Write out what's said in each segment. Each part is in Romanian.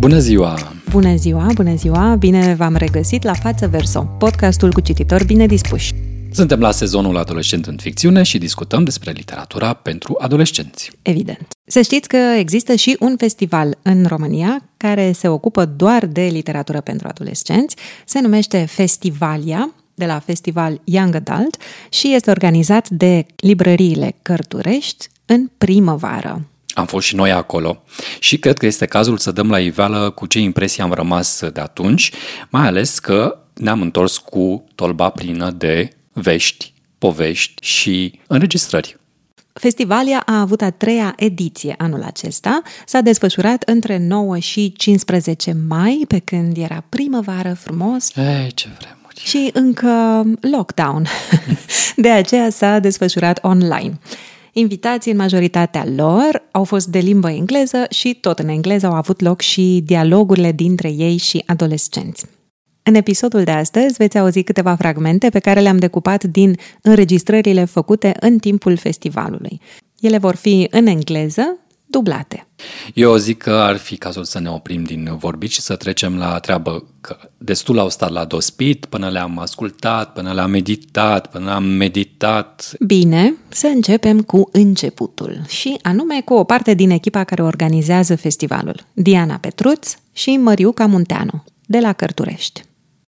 Bună ziua! Bună ziua, bună ziua! Bine v-am regăsit la Față Verso, podcastul cu cititori bine dispuși. Suntem la sezonul adolescent în ficțiune și discutăm despre literatura pentru adolescenți. Evident. Să știți că există și un festival în România care se ocupă doar de literatură pentru adolescenți. Se numește Festivalia, de la Festival Young Adult și este organizat de librăriile Cărturești în primăvară. Am fost și noi acolo și cred că este cazul să dăm la iveală cu ce impresii am rămas de atunci, mai ales că ne-am întors cu tolba plină de vești, povești și înregistrări. Festivalia a avut a treia ediție anul acesta. S-a desfășurat între 9 și 15 mai, pe când era primăvară frumos. Ei, ce vremuri! Și încă lockdown. De aceea s-a desfășurat online. Invitații în majoritatea lor au fost de limbă engleză și tot în engleză au avut loc și dialogurile dintre ei și adolescenți. În episodul de astăzi veți auzi câteva fragmente pe care le-am decupat din înregistrările făcute în timpul festivalului. Ele vor fi în engleză, dublate. Eu zic că ar fi cazul să ne oprim din vorbit și să trecem la treabă, că destul au stat la dospit până le-am ascultat, până le-am meditat, până am meditat. Bine, să începem cu începutul și anume cu o parte din echipa care organizează festivalul, Diana Petruț și Măriuca Munteanu, de la Cărturești.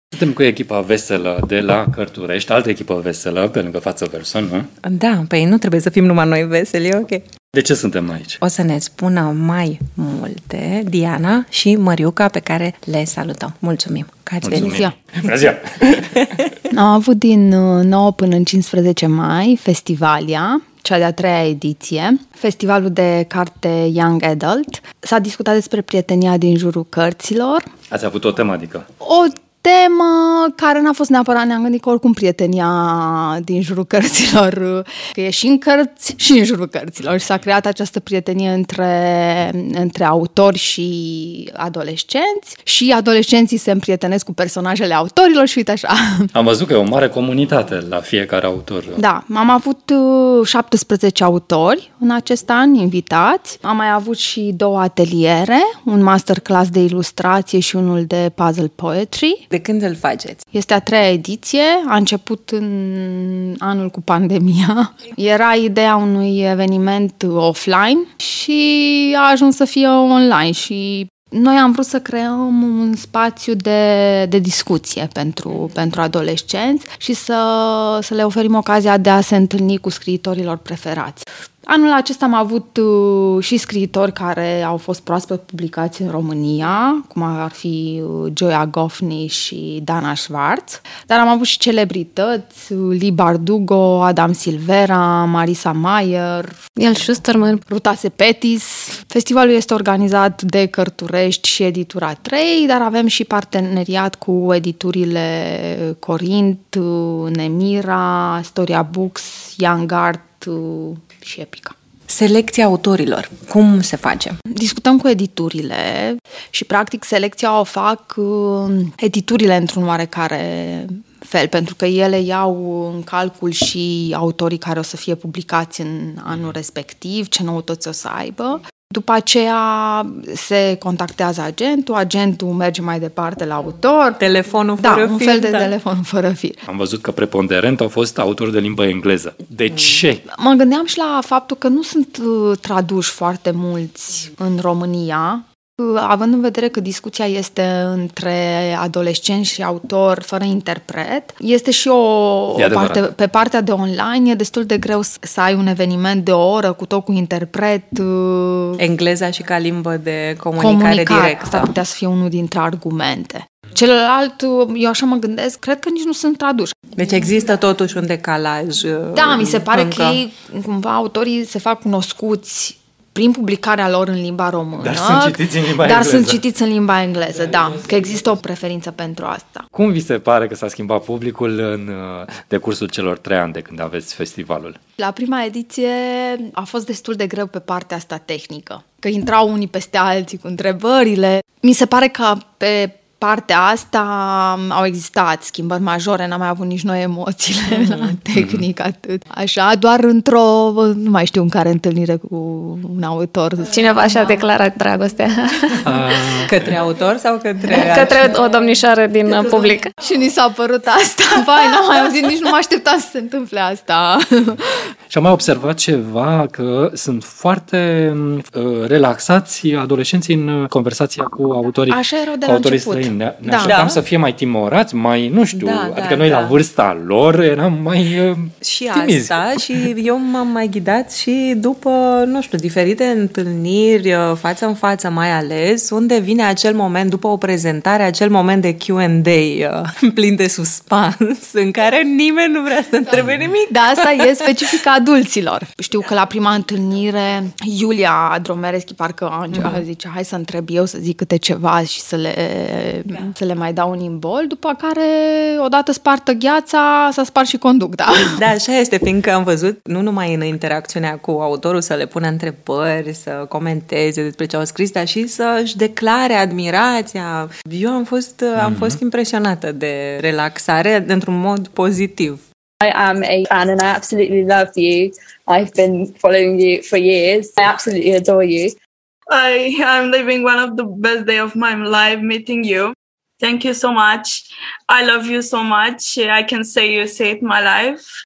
Suntem cu echipa veselă de la Cărturești, altă echipă veselă, pe lângă față verso, nu? Da, păi nu trebuie să fim numai noi veseli, ok. De ce suntem aici? O să ne spună mai multe Diana și Măriuca pe care le salutăm. Mulțumim că ați Mulțumim. venit. Bună ziua! Am avut din uh, 9 până în 15 mai Festivalia, cea de-a treia ediție, festivalul de carte Young Adult. S-a discutat despre prietenia din jurul cărților. Ați avut o tematică. O temă care n-a fost neapărat, ne-am gândit că oricum prietenia din jurul cărților, că e și în cărți și în jurul cărților și s-a creat această prietenie între, între autori și adolescenți și adolescenții se împrietenesc cu personajele autorilor și uite așa. Am văzut că e o mare comunitate la fiecare autor. Da, am avut uh, 17 autori în acest an invitați. Am mai avut și două ateliere, un masterclass de ilustrație și unul de puzzle poetry. De când îl faceți? Este a treia ediție, a început în anul cu pandemia. Era ideea unui eveniment offline și a ajuns să fie online și noi am vrut să creăm un spațiu de, de discuție pentru, pentru adolescenți și să, să le oferim ocazia de a se întâlni cu scriitorilor preferați. Anul acesta am avut uh, și scriitori care au fost proaspăt publicați în România, cum ar fi uh, Joia Goffney și Dana Schwartz, dar am avut și celebrități, uh, Lee Bardugo, Adam Silvera, Marisa Mayer, El Schusterman. Ruta Sepetis. Festivalul este organizat de Cărturești și Editura 3, dar avem și parteneriat cu editurile Corint, Nemira, Storia Books, Young Art și Epica. Selecția autorilor. Cum se face? Discutăm cu editurile și, practic, selecția o fac uh, editurile într-un oarecare fel, pentru că ele iau în calcul și autorii care o să fie publicați în anul respectiv, ce noutăți o să aibă. După aceea se contactează agentul, agentul merge mai departe la autor. Telefonul Da, fără un fir, fel de da. telefon fără fir. Am văzut că preponderent au fost autori de limbă engleză. De ce? Mă gândeam și la faptul că nu sunt uh, traduși foarte mulți în România, uh, având în vedere că discuția este între adolescenți și autor fără interpret, este și o, o E adevărat. parte, pe partea de online e destul de greu să, să ai un eveniment de o oră cu tot cu interpret. uh, Engleza și ca limbă de comunicare, comunicare. directă. Asta ar putea să fie unul dintre argumente. Celălalt, uh, eu așa mă gândesc, cred că nici nu sunt traduși. Deci există totuși un decalaj. uh, Da, mi se pare încă. că ei, cumva, autorii se fac cunoscuți prin publicarea lor în limba română. Dar sunt citiți în limba Dar engleză. sunt citiți în limba engleză, da. Că există o preferință pentru asta. Cum vi se pare că s-a schimbat publicul în uh, decursul celor trei ani de când aveți festivalul? La prima ediție a fost destul de greu pe partea asta tehnică. Că intrau unii peste alții cu întrebările. Mi se pare că pe partea asta au existat schimbări majore, n-am mai avut nici noi emoțiile mm-hmm. la tehnic atât. Așa, doar într-o, nu mai știu în care întâlnire cu un autor. Cineva și-a declarat dragostea. către autor sau către... Către o domnișoară din public. Și ni s-a părut asta. Vai, n-am mai auzit, nici nu mă așteptam să se întâmple asta. Și am mai observat ceva, că sunt foarte uh, relaxați adolescenții în conversația cu autorii, Așa erau de cu la autorii început. străini. Ne, ne Da. așteptam Da. să fie mai timorați, mai, nu știu, Da, adică da, noi da. la vârsta lor eram mai uh, Și timizi. asta, și eu m-am mai ghidat și după, nu știu, diferite întâlniri uh, față în față mai ales, unde vine acel moment, după o prezentare, acel moment de Q&A uh, plin de suspans, în care nimeni nu vrea să întrebe nimic. Da, asta e specific adulților. Știu că la prima întâlnire, Iulia Dromereschi parcă a mm-hmm. zice, hai să întreb eu, să zic câte ceva și să le, da. să le mai dau un imbol, după care, odată spartă gheața, s-a spart și conducta. Da, așa este, fiindcă am văzut nu numai în interacțiunea cu autorul să le pună întrebări, să comenteze despre ce au scris, dar și să-și declare admirația. Eu am fost, am fost impresionată de relaxare într-un mod pozitiv. I am a fan and I absolutely love you. I've been following you for years. I absolutely adore you. I am living one of the best day of my life meeting you. Thank you so much. I love you so much. I can say you saved my life.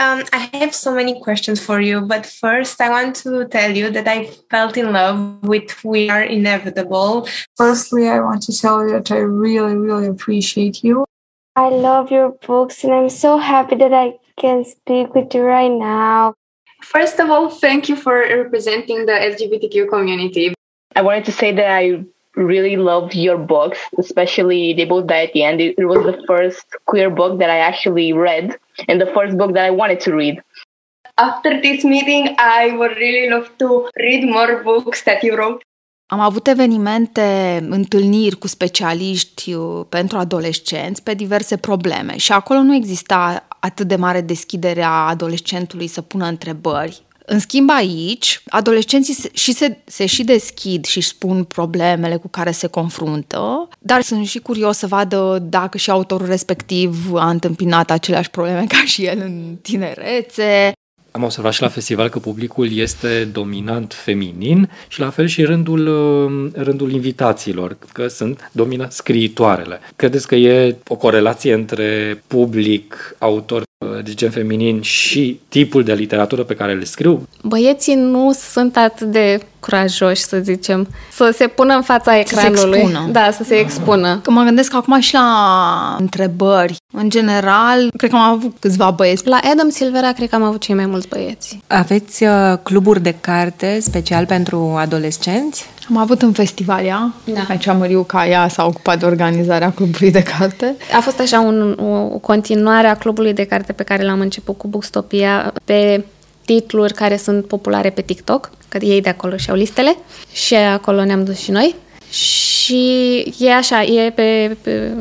Um, I have so many questions for you, but first I want to tell you that I felt in love with We Are Inevitable. Firstly, I want to tell you that I really, really appreciate you. I love your books and I'm so happy that I can speak with you right now. First of all, thank you for representing the LGBTQ community. I wanted to say that I really love your books, especially They Both Die at the End. It, it was the first queer book that I actually read and the first book that I wanted to read. After this meeting, I would really love to read more books that you wrote. Am avut evenimente, întâlniri cu specialiști uh, pentru adolescenți pe diverse probleme și acolo nu exista atât de mare deschidere a adolescentului să pună întrebări. În schimb aici, adolescenții se, și se, se și deschid și își spun problemele cu care se confruntă, dar sunt și curios să vadă dacă și autorul respectiv a întâmpinat aceleași probleme ca și el în tinerețe, Am observat și la festival că publicul este dominant feminin și la fel și rândul, uh, rândul invitațiilor, că sunt dominant scriitoarele. Credeți că e o corelație între public, autor uh, de gen feminin și tipul de literatură pe care le scriu? Băieții nu sunt atât de curajoși, să zicem, să se pună în fața ecranului. expună. Da, să se expună. Că mă gândesc acum și la întrebări. În general, cred că am avut câțiva băieți. La Adam Silvera cred că am avut cei mai mulți băieți. Aveți uh, cluburi de carte special pentru adolescenți? Am avut în festivalia, Da. aici Măriu Caia s-a ocupat de organizarea clubului de carte. A fost așa un, o, o continuare a clubului de carte pe care l-am început cu Bookstopia pe titluri care sunt populare pe TikTok, că ei de acolo și-au listele și acolo ne-am dus și noi. Și e așa, e pe, pe,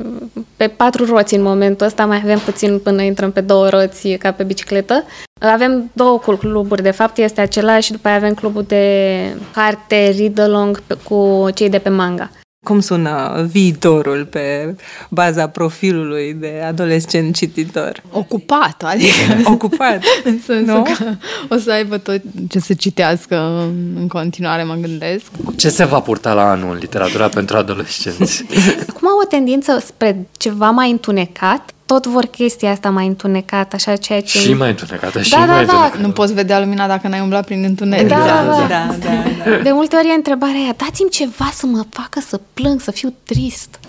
pe patru roți în momentul ăsta, mai avem puțin până intrăm pe două roți ca pe bicicletă. Avem două cluburi, de fapt, este același și după aia avem clubul de carte read-along pe- cu cei de pe manga. Cum sună viitorul pe baza profilului de adolescent cititor? Ocupat, adică Ocupat. în sensul Nu? că o să aibă tot ce să citească în continuare, mă gândesc. Ce se va purta la anul în literatura pentru adolescenți? Acum au o tendință spre ceva mai întunecat, tot vor chestia asta mai întunecată, așa ceea ce... și mai întunecată, și Da, da, mai da. întunecată. Nu poți vedea lumina dacă n-ai umblat prin întuneric. Da, da, da. Da, da, da. De multe ori e întrebarea aia, dați-mi ceva să mă facă să plâng, să fiu trist.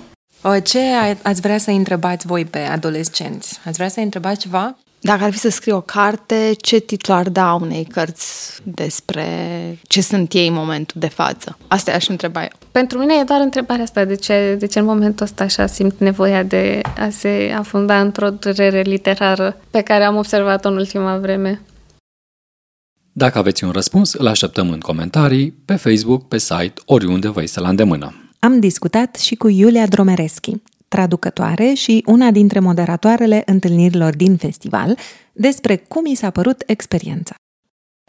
O, Ce a- ați vrea să întrebați voi pe adolescenți? Ați vrea să întrebați ceva? Dacă ar fi să scrie o carte, ce titlu ar da unei cărți despre ce sunt ei în momentul de față? Asta aș întreba eu. Pentru mine e doar întrebarea asta, de ce, de ce în momentul ăsta așa simt nevoia de a se afunda într-o durere literară pe care am observat-o în ultima vreme. Dacă aveți un răspuns, îl așteptăm în comentarii, pe Facebook, pe site, oriunde vă este la îndemână. Am discutat și cu Iulia Dromereschi, traducătoare și una dintre moderatoarele întâlnirilor din festival, despre cum i s-a părut experiența.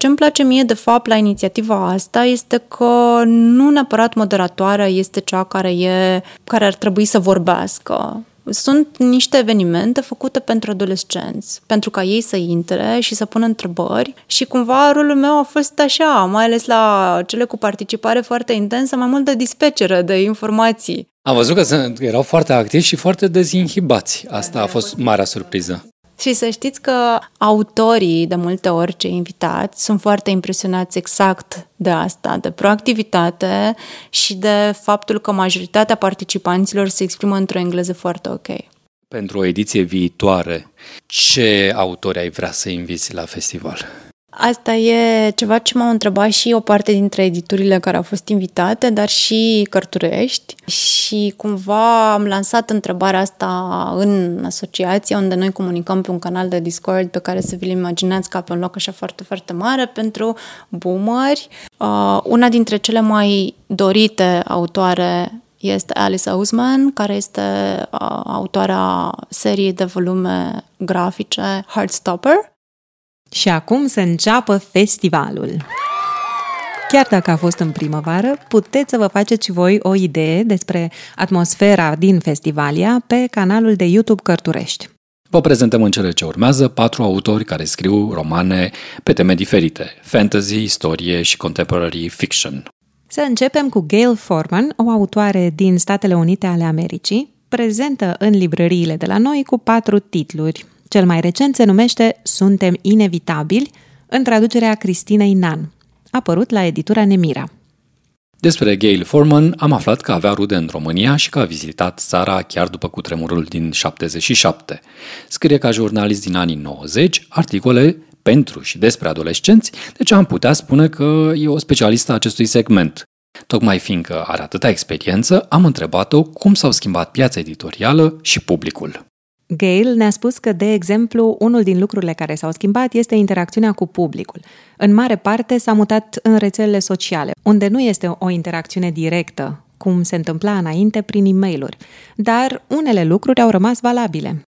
Ce îmi place mie, de fapt, la inițiativa asta este că nu neapărat moderatoarea este cea care, e, care ar trebui să vorbească. Sunt niște evenimente făcute pentru adolescenți, pentru ca ei să intre și să pună întrebări și cumva rolul meu a fost așa, mai ales la cele cu participare foarte intensă, mai mult de dispeceră de informații. Am văzut că erau foarte activi și foarte dezinhibați. Asta a fost marea surpriză. Și să știți că autorii, de multe ori cei invitați, sunt foarte impresionați exact de asta, de proactivitate și de faptul că majoritatea participanților se exprimă într-o engleză foarte ok. Pentru o ediție viitoare, ce autori ai vrea să inviți la festival? Asta e ceva ce m-au întrebat și o parte dintre editurile care au fost invitate, dar și cărturești. Și cumva am lansat întrebarea asta în asociație, unde noi comunicăm pe un canal de Discord pe care să vi-l imaginați ca pe un loc așa foarte, foarte mare pentru boomeri. Uh, una dintre cele mai dorite autoare este Alice Ousman, care este uh, autoarea seriei de volume grafice Heartstopper și acum să înceapă festivalul. Chiar dacă a fost în primăvară, puteți să vă faceți și voi o idee despre atmosfera din Festivalia pe canalul de YouTube Cărturești. Vă prezentăm în cele ce urmează patru autori care scriu romane pe teme diferite, fantasy, istorie și contemporary fiction. Să începem cu Gail Forman, o autoare din Statele Unite ale Americii, prezentă în librăriile de la noi cu patru titluri, cel mai recent se numește Suntem inevitabili, în traducerea Cristinei Nan. Apărut la editura Nemira. Despre Gail Forman am aflat că avea rude în România și că a vizitat țara chiar după cutremurul din 77. Scrie ca jurnalist din anii 90 articole pentru și despre adolescenți, deci am putea spune că e o specialistă a acestui segment. Tocmai fiindcă are atâta experiență, am întrebat-o cum s-au schimbat piața editorială și publicul. Gail ne-a spus că, de exemplu, unul din lucrurile care s-au schimbat este interacțiunea cu publicul. În mare parte s-a mutat în rețelele sociale, unde nu este o interacțiune directă, cum se întâmpla înainte prin e mail dar unele lucruri au rămas valabile.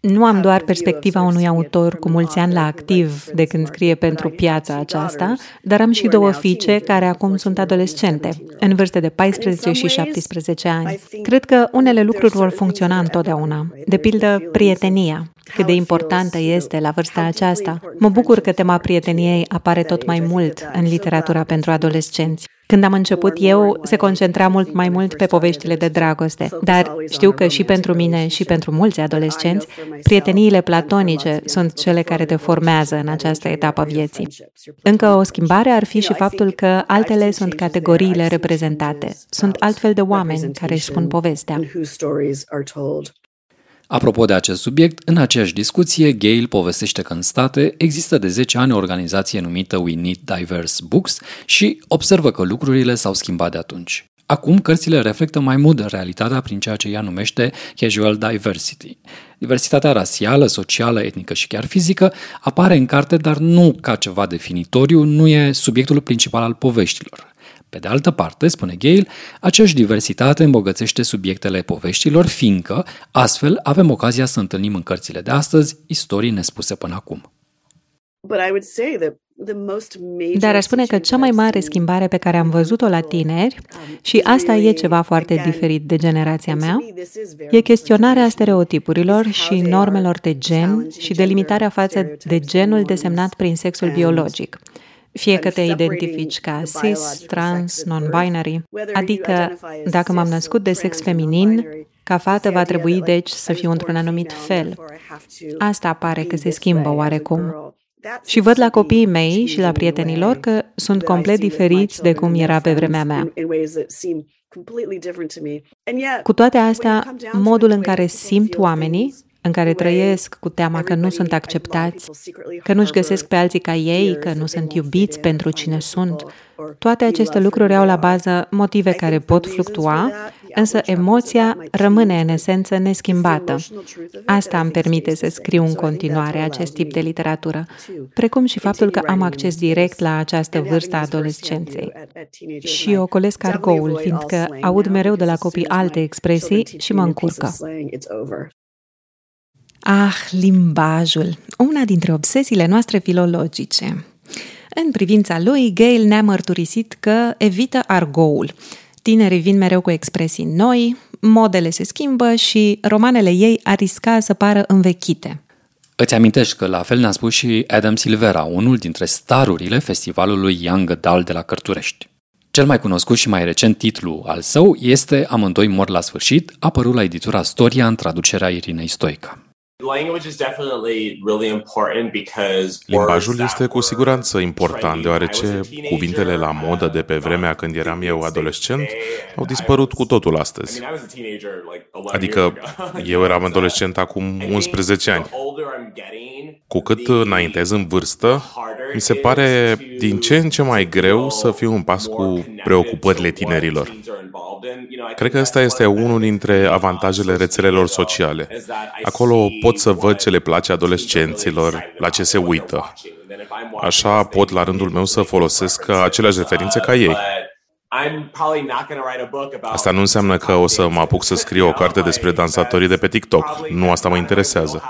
Nu am doar perspectiva unui autor cu mulți ani la activ de când scrie pentru piața aceasta, dar am și două fiice care acum sunt adolescente, în vârstă de 14 și 17 ani. Cred că unele lucruri vor funcționa întotdeauna. De pildă, prietenia. Cât de importantă este la vârsta aceasta. Mă bucur că tema prieteniei apare tot mai mult în literatura pentru adolescenți. Când am început eu, se concentra mult mai mult pe poveștile de dragoste, dar știu că și pentru mine și pentru mulți adolescenți, prieteniile platonice sunt cele care te formează în această etapă vieții. Încă o schimbare ar fi și faptul că altele sunt categoriile reprezentate. Sunt altfel de oameni care își spun povestea. Apropo de acest subiect, în aceeași discuție, Gail povestește că în state există de 10 ani o organizație numită We Need Diverse Books și observă că lucrurile s-au schimbat de atunci. Acum, cărțile reflectă mai mult realitatea prin ceea ce ea numește casual diversity. Diversitatea rasială, socială, etnică și chiar fizică apare în carte, dar nu ca ceva definitoriu, nu e subiectul principal al poveștilor. Pe de altă parte, spune Gail, aceeași diversitate îmbogățește subiectele poveștilor, fiindcă, astfel, avem ocazia să întâlnim în cărțile de astăzi istorii nespuse până acum. Dar aș spune că cea mai mare schimbare pe care am văzut-o la tineri, și asta e ceva foarte diferit de generația mea, e chestionarea stereotipurilor și normelor de gen și delimitarea față de genul desemnat prin sexul biologic fie că te identifici ca cis, trans, non-binary, adică dacă m-am născut de sex feminin, ca fată va trebui deci să fiu într-un anumit fel. Asta pare că se schimbă oarecum. Și văd la copiii mei și la prietenilor că sunt complet diferiți de cum era pe vremea mea. Cu toate astea, modul în care simt oamenii în care trăiesc cu teama că nu sunt acceptați, că nu-și găsesc pe alții ca ei, că nu sunt iubiți pentru cine sunt. Toate aceste lucruri au la bază motive care pot fluctua, însă emoția rămâne în esență neschimbată. Asta îmi permite să scriu în continuare acest tip de literatură, precum și faptul că am acces direct la această vârstă a adolescenței. Și ocolesc argoul, fiindcă aud mereu de la copii alte expresii și mă încurcă. Ah, limbajul, una dintre obsesiile noastre filologice. În privința lui, Gail ne-a mărturisit că evită argoul. Tinerii vin mereu cu expresii noi, modele se schimbă și romanele ei ar risca să pară învechite. Îți amintești că la fel ne-a spus și Adam Silvera, unul dintre starurile festivalului Young Adult de la Cărturești. Cel mai cunoscut și mai recent titlu al său este Amândoi mor la sfârșit, apărut la editura Storia în traducerea Irinei Stoica. Limbajul este cu siguranță important, deoarece cuvintele la modă de pe vremea când eram eu adolescent au dispărut cu totul astăzi. Adică eu eram adolescent acum 11 ani. Cu cât înaintez în vârstă, mi se pare din ce în ce mai greu să fiu în pas cu preocupările tinerilor. Cred că ăsta este unul dintre avantajele rețelelor sociale. Acolo pot să văd ce le place adolescenților, la ce se uită. Așa pot la rândul meu să folosesc aceleași referințe ca ei. Asta nu înseamnă că o să mă apuc să scriu o carte despre dansatorii de pe TikTok. Nu asta mă interesează.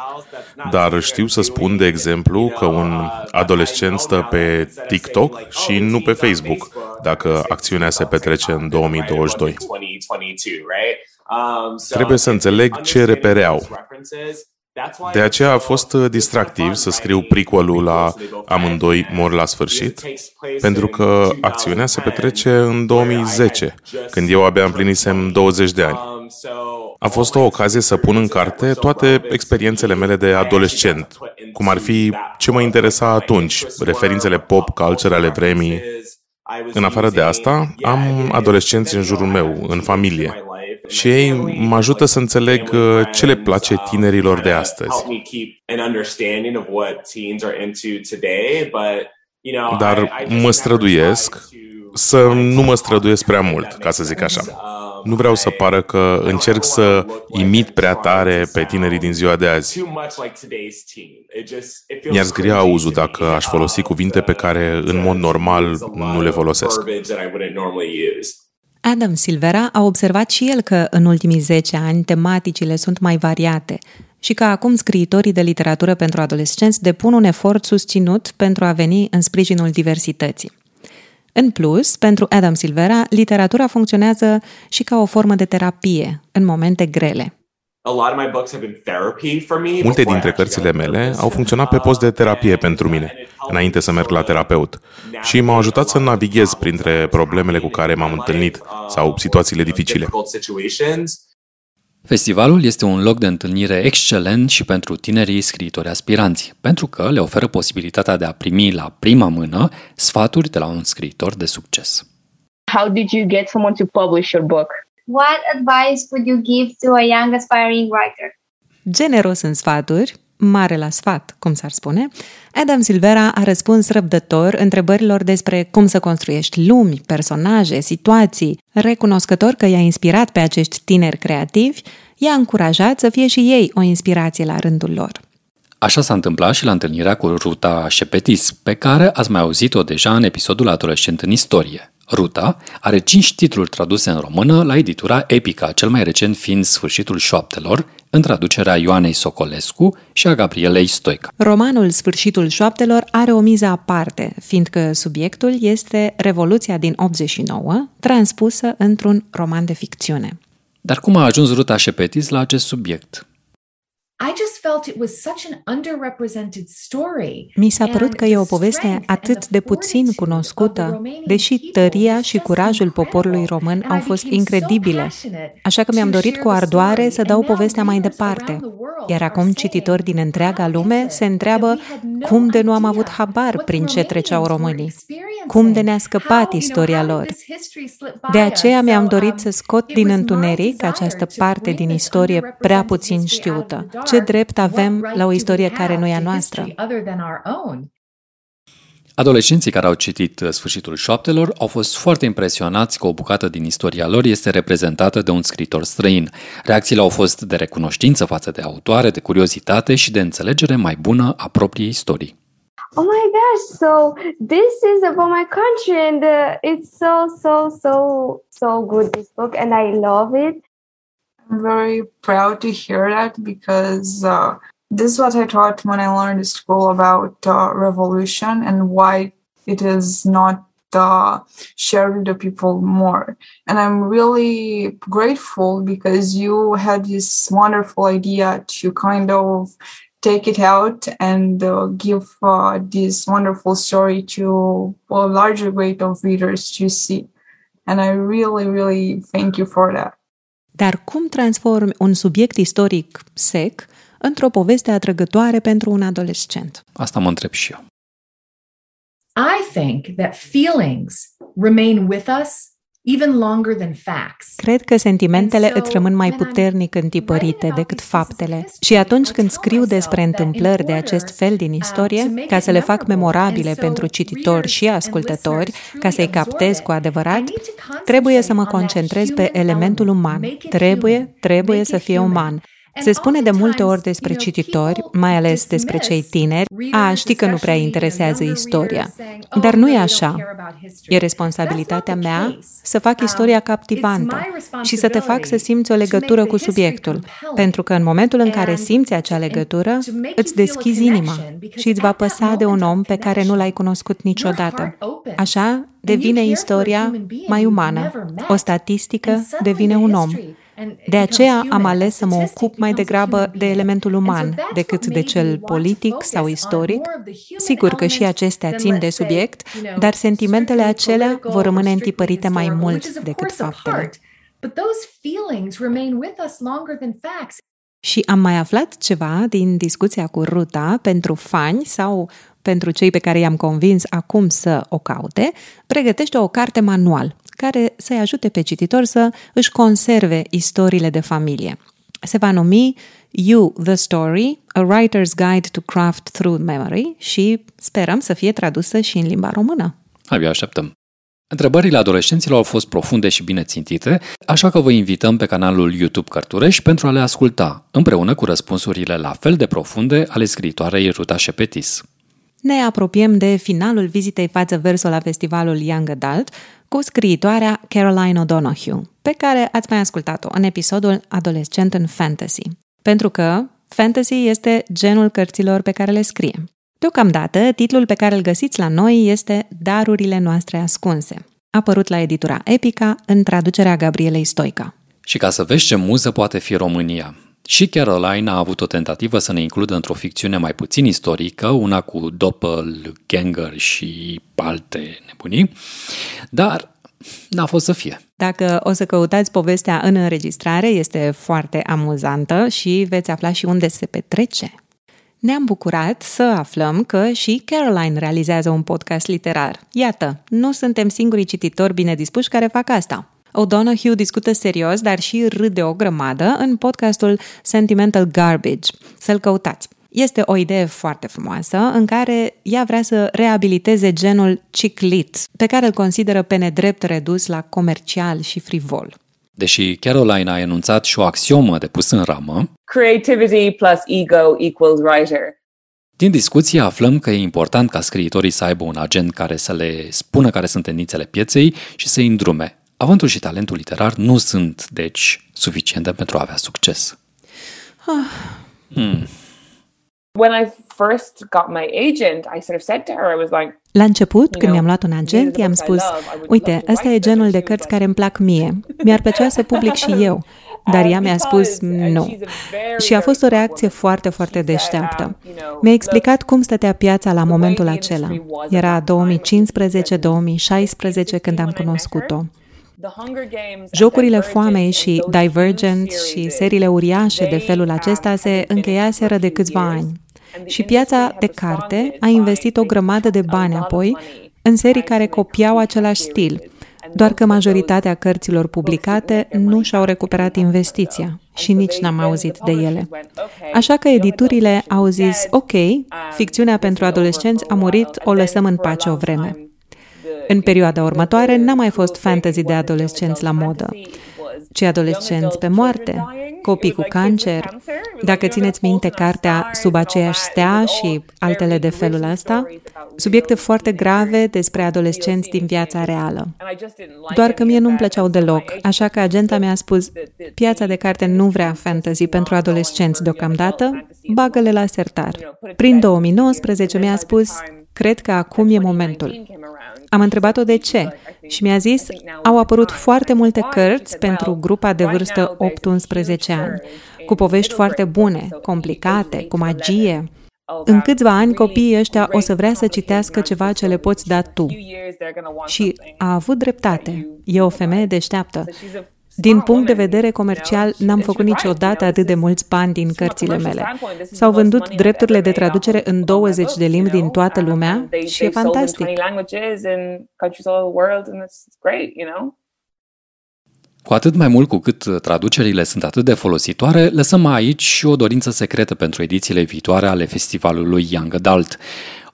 Dar știu să spun, de exemplu, că un adolescent stă pe TikTok și nu pe Facebook, dacă acțiunea se petrece în 2022. Trebuie să înțeleg ce repere au. De aceea a fost distractiv să scriu prequelul la Amândoi mor la sfârșit, pentru că acțiunea se petrece în 2010, când eu abia împlinisem 20 de ani. A fost o ocazie să pun în carte toate experiențele mele de adolescent, cum ar fi ce mă interesa atunci, referințele pop culture ale vremii. În afară de asta, am adolescenți în jurul meu, în familie, și ei mă ajută să înțeleg uh, ce le place tinerilor de astăzi. Dar mă străduiesc să nu mă străduiesc prea mult, ca să zic așa. Nu vreau să pară că încerc să imit prea tare pe tinerii din ziua de azi. Mi-ar zgria auzul dacă aș folosi cuvinte pe care în mod normal nu le folosesc. Adam Silvera a observat și el că în ultimii 10 ani tematicile sunt mai variate și că acum scriitorii de literatură pentru adolescenți depun un efort susținut pentru a veni în sprijinul diversității. În plus, pentru Adam Silvera, literatura funcționează și ca o formă de terapie în momente grele. Multe dintre cărțile mele au funcționat pe post de terapie pentru mine, înainte să merg la terapeut, și m-au ajutat să navighez printre problemele cu care m-am întâlnit sau situațiile dificile. Festivalul este un loc de întâlnire excelent și pentru tinerii scriitori aspiranți, pentru că le oferă posibilitatea de a primi la prima mână sfaturi de la un scriitor de succes. How did you get someone to publish your book? What advice would you give to a young aspiring writer? Generos în sfaturi, mare la sfat, cum s-ar spune, Adam Silvera a răspuns răbdător întrebărilor despre cum să construiești lumi, personaje, situații. Recunoscător că i-a inspirat pe acești tineri creativi, i-a încurajat să fie și ei o inspirație la rândul lor. Așa s-a întâmplat și la întâlnirea cu Ruta Șepetis, pe care ați mai auzit-o deja în episodul Adolescent în istorie. Ruta are cinci titluri traduse în română la editura Epica, cel mai recent fiind Sfârșitul șoaptelor, în traducerea Ioanei Socolescu și a Gabrielei Stoica. Romanul Sfârșitul șoaptelor are o miză aparte, fiindcă subiectul este Revoluția din 89, transpusă într-un roman de ficțiune. Dar cum a ajuns Ruta Șepetis la acest subiect? Mi s-a părut că e o poveste atât de puțin cunoscută, deși tăria și curajul poporului român au fost incredibile. Așa că mi-am dorit cu ardoare să dau povestea mai departe. Iar acum cititori din întreaga lume se întreabă cum de nu am avut habar prin ce treceau românii, cum de ne-a scăpat istoria lor. De aceea mi-am dorit să scot din întuneric această parte din istorie prea puțin știută. Ce drept avem la o istorie care nu e a noastră? Adolescenții care au citit Sfârșitul șoaptelor au fost foarte impresionați că o bucată din istoria lor este reprezentată de un scritor străin. Reacțiile au fost de recunoștință față de autoare, de curiozitate și de înțelegere mai bună a propriei istorii. Oh my gosh, so this is about my country and uh, it's so, so, so, so good, this book, and I love it. I'm very proud to hear that because uh, this is what I taught when I learned at school about uh, revolution and why it is not uh, shared with the people more. And I'm really grateful because you had this wonderful idea to kind of take it out and uh, give uh, this wonderful story to a larger weight of readers to see. And I really, really thank you for that. Dar cum transformi un subiect istoric sec într-o poveste atrăgătoare pentru un adolescent? Asta mă întreb și eu. I think that feelings remain with us even longer than facts. Cred că sentimentele îți rămân mai puternic întipărite decât faptele. Și atunci când scriu despre întâmplări de acest fel din istorie, ca să le fac memorabile pentru cititori și ascultători, ca să-i captez cu adevărat, trebuie să mă concentrez pe elementul uman. Trebuie, trebuie să fie uman. Se spune de multe ori despre cititori, mai ales despre cei tineri, a, știi că nu prea interesează istoria. Dar nu e așa. E responsabilitatea mea să fac istoria captivantă și să te fac să simți o legătură cu subiectul. Pentru că în momentul în care simți acea legătură, îți deschizi inima și îți va păsa de un om pe care nu l-ai cunoscut niciodată. Așa devine istoria mai umană. O statistică devine un om. De aceea am ales să mă ocup mai degrabă de elementul uman decât de cel politic sau istoric. Sigur că și acestea țin de subiect, dar sentimentele acelea vor rămâne întipărite mai mult decât faptele. Și am mai aflat ceva din discuția cu Ruta pentru fani sau pentru cei pe care i-am convins acum să o caute, pregătește o carte manual care să-i ajute pe cititor să își conserve istoriile de familie. Se va numi You, the Story, A Writer's Guide to Craft Through Memory și sperăm să fie tradusă și în limba română. Abia așteptăm. Întrebările adolescenților au fost profunde și bine țintite, așa că vă invităm pe canalul YouTube Cărturești pentru a le asculta, împreună cu răspunsurile la fel de profunde ale scriitoarei Ruta Șepetis. Ne apropiem de finalul vizitei față verso la festivalul Young Adult cu scriitoarea Caroline O'Donoghue, pe care ați mai ascultat-o în episodul Adolescent în Fantasy. Pentru că fantasy este genul cărților pe care le scrie. Deocamdată, titlul pe care îl găsiți la noi este Darurile noastre ascunse, apărut la editura Epica în traducerea Gabrielei Stoica. Și ca să vezi ce muză poate fi România, și Caroline a avut o tentativă să ne includă într-o ficțiune mai puțin istorică, una cu doppelganger și alte nebunii, dar n-a fost să fie. Dacă o să căutați povestea în înregistrare, este foarte amuzantă și veți afla și unde se petrece. Ne-am bucurat să aflăm că și Caroline realizează un podcast literar. Iată, nu suntem singurii cititori bine dispuși care fac asta. O'Donoghue discută serios, dar și râde o grămadă în podcastul Sentimental Garbage. Să-l căutați. Este o idee foarte frumoasă în care ea vrea să reabiliteze genul chick lit, pe care îl consideră pe nedrept redus la comercial și frivol. Deși Caroline a enunțat și o axiomă de pus în ramă, Creativity plus ego equals writer. Din discuție aflăm că e important ca scriitorii să aibă un agent care să le spună care sunt tendințele pieței și să îi îndrume, Avântul și talentul literar nu sunt, deci, suficiente pentru a avea succes. Ah. Hmm. When I first got my agent, I sort of said to her, I was like, la început, când mi-am luat un agent, i-am spus, uite, ăsta e genul de cărți care îmi plac mie. Mi-ar plăcea să public și eu. Dar ea mi-a spus nu. Și a fost o reacție foarte, foarte deșteaptă. Mi-a explicat cum stătea piața la momentul acela. Era 2015-2016 când am cunoscut-o. Jocurile foamei și Divergent și seriile uriașe de felul acesta se încheiaseră de câțiva ani. Și piața de carte a investit o grămadă de bani apoi în serii care copiau același stil, doar că majoritatea cărților publicate nu și-au recuperat investiția și nici n-am auzit de ele. Așa că editurile au zis, ok, ficțiunea pentru adolescenți a murit, o lăsăm în pace o vreme. În perioada următoare n-a mai fost fantasy de adolescenți la modă. ci adolescenți pe moarte, copii cu cancer. Dacă țineți minte cartea Sub aceeași stea și altele de felul ăsta, subiecte foarte grave despre adolescenți din viața reală. Doar că mie nu-mi plăceau deloc, așa că agenta mi-a spus, piața de carte nu vrea fantasy pentru adolescenți deocamdată, bagă-le la sertar. Prin 2019 mi-a spus, cred că acum e momentul. Am întrebat-o de ce și mi-a zis, au apărut foarte multe cărți pentru grupa de vârstă 8-11 ani, cu povești foarte bune, complicate, cu magie. În câțiva ani, copiii ăștia o să vrea să citească ceva ce le poți da tu. Și a avut dreptate. E o femeie deșteaptă. Din punct de vedere comercial, n-am făcut niciodată atât de mulți bani din cărțile mele. S-au vândut drepturile de traducere în 20 de limbi din toată lumea și e fantastic. Cu atât mai mult cu cât traducerile sunt atât de folositoare, lăsăm aici și o dorință secretă pentru edițiile viitoare ale festivalului Young Adult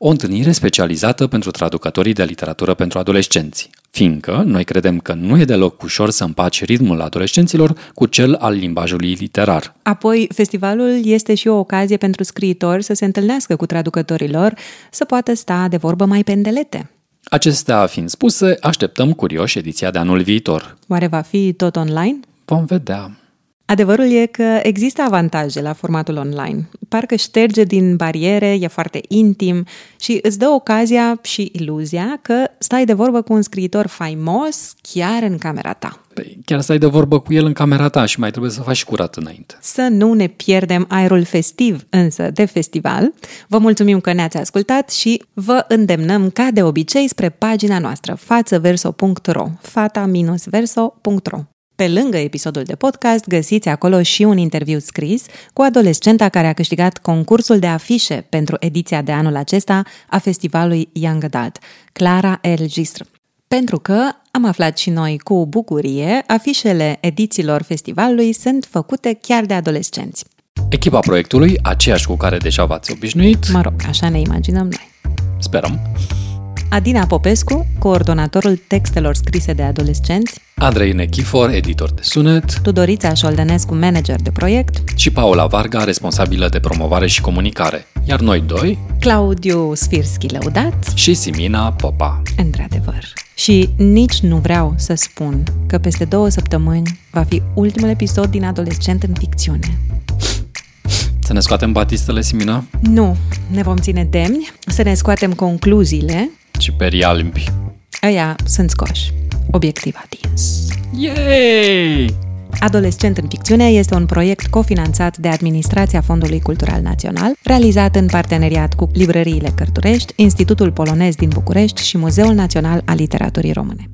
o întâlnire specializată pentru traducătorii de literatură pentru adolescenți, fiindcă noi credem că nu e deloc ușor să împaci ritmul adolescenților cu cel al limbajului literar. Apoi, festivalul este și o ocazie pentru scriitori să se întâlnească cu traducătorilor, să poată sta de vorbă mai pendelete. Acestea fiind spuse, așteptăm curioși ediția de anul viitor. Oare va fi tot online? Vom vedea. Adevărul e că există avantaje la formatul online. Parcă șterge din bariere, e foarte intim și îți dă ocazia și iluzia că stai de vorbă cu un scriitor faimos chiar în camera ta. Păi, chiar stai de vorbă cu el în camera ta și mai trebuie să faci curat înainte. Să nu ne pierdem aerul festiv însă de festival. Vă mulțumim că ne-ați ascultat și vă îndemnăm ca de obicei spre pagina noastră fațăverso.ro fata-verso.ro pe lângă episodul de podcast, găsiți acolo și un interviu scris cu adolescenta care a câștigat concursul de afișe pentru ediția de anul acesta a festivalului Young Adult, Clara El Gistr. Pentru că, am aflat și noi cu bucurie, afișele edițiilor festivalului sunt făcute chiar de adolescenți. Echipa proiectului, aceeași cu care deja v-ați obișnuit... Mă rog, așa ne imaginăm noi. Sperăm. Adina Popescu, coordonatorul textelor scrise de adolescenți, Andrei Nechifor, editor de sunet, Tudorița Șoldănescu, manager de proiect și Paula Varga, responsabilă de promovare și comunicare. Iar noi doi, Claudiu Sfirski Lăudat și Simina Popa. Într-adevăr. Și nici nu vreau să spun că peste două săptămâni va fi ultimul episod din Adolescent în ficțiune. Să ne scoatem batistele, Simina? Nu, ne vom ține demni, să ne scoatem concluziile și perii albi. Aia sunt scoși. Obiectiv atins. Yay! Adolescent în ficțiune este un proiect cofinanțat de Administrația Fondului Cultural Național, realizat în parteneriat cu librăriile Cărturești, Institutul Polonez din București și Muzeul Național al Literaturii Române.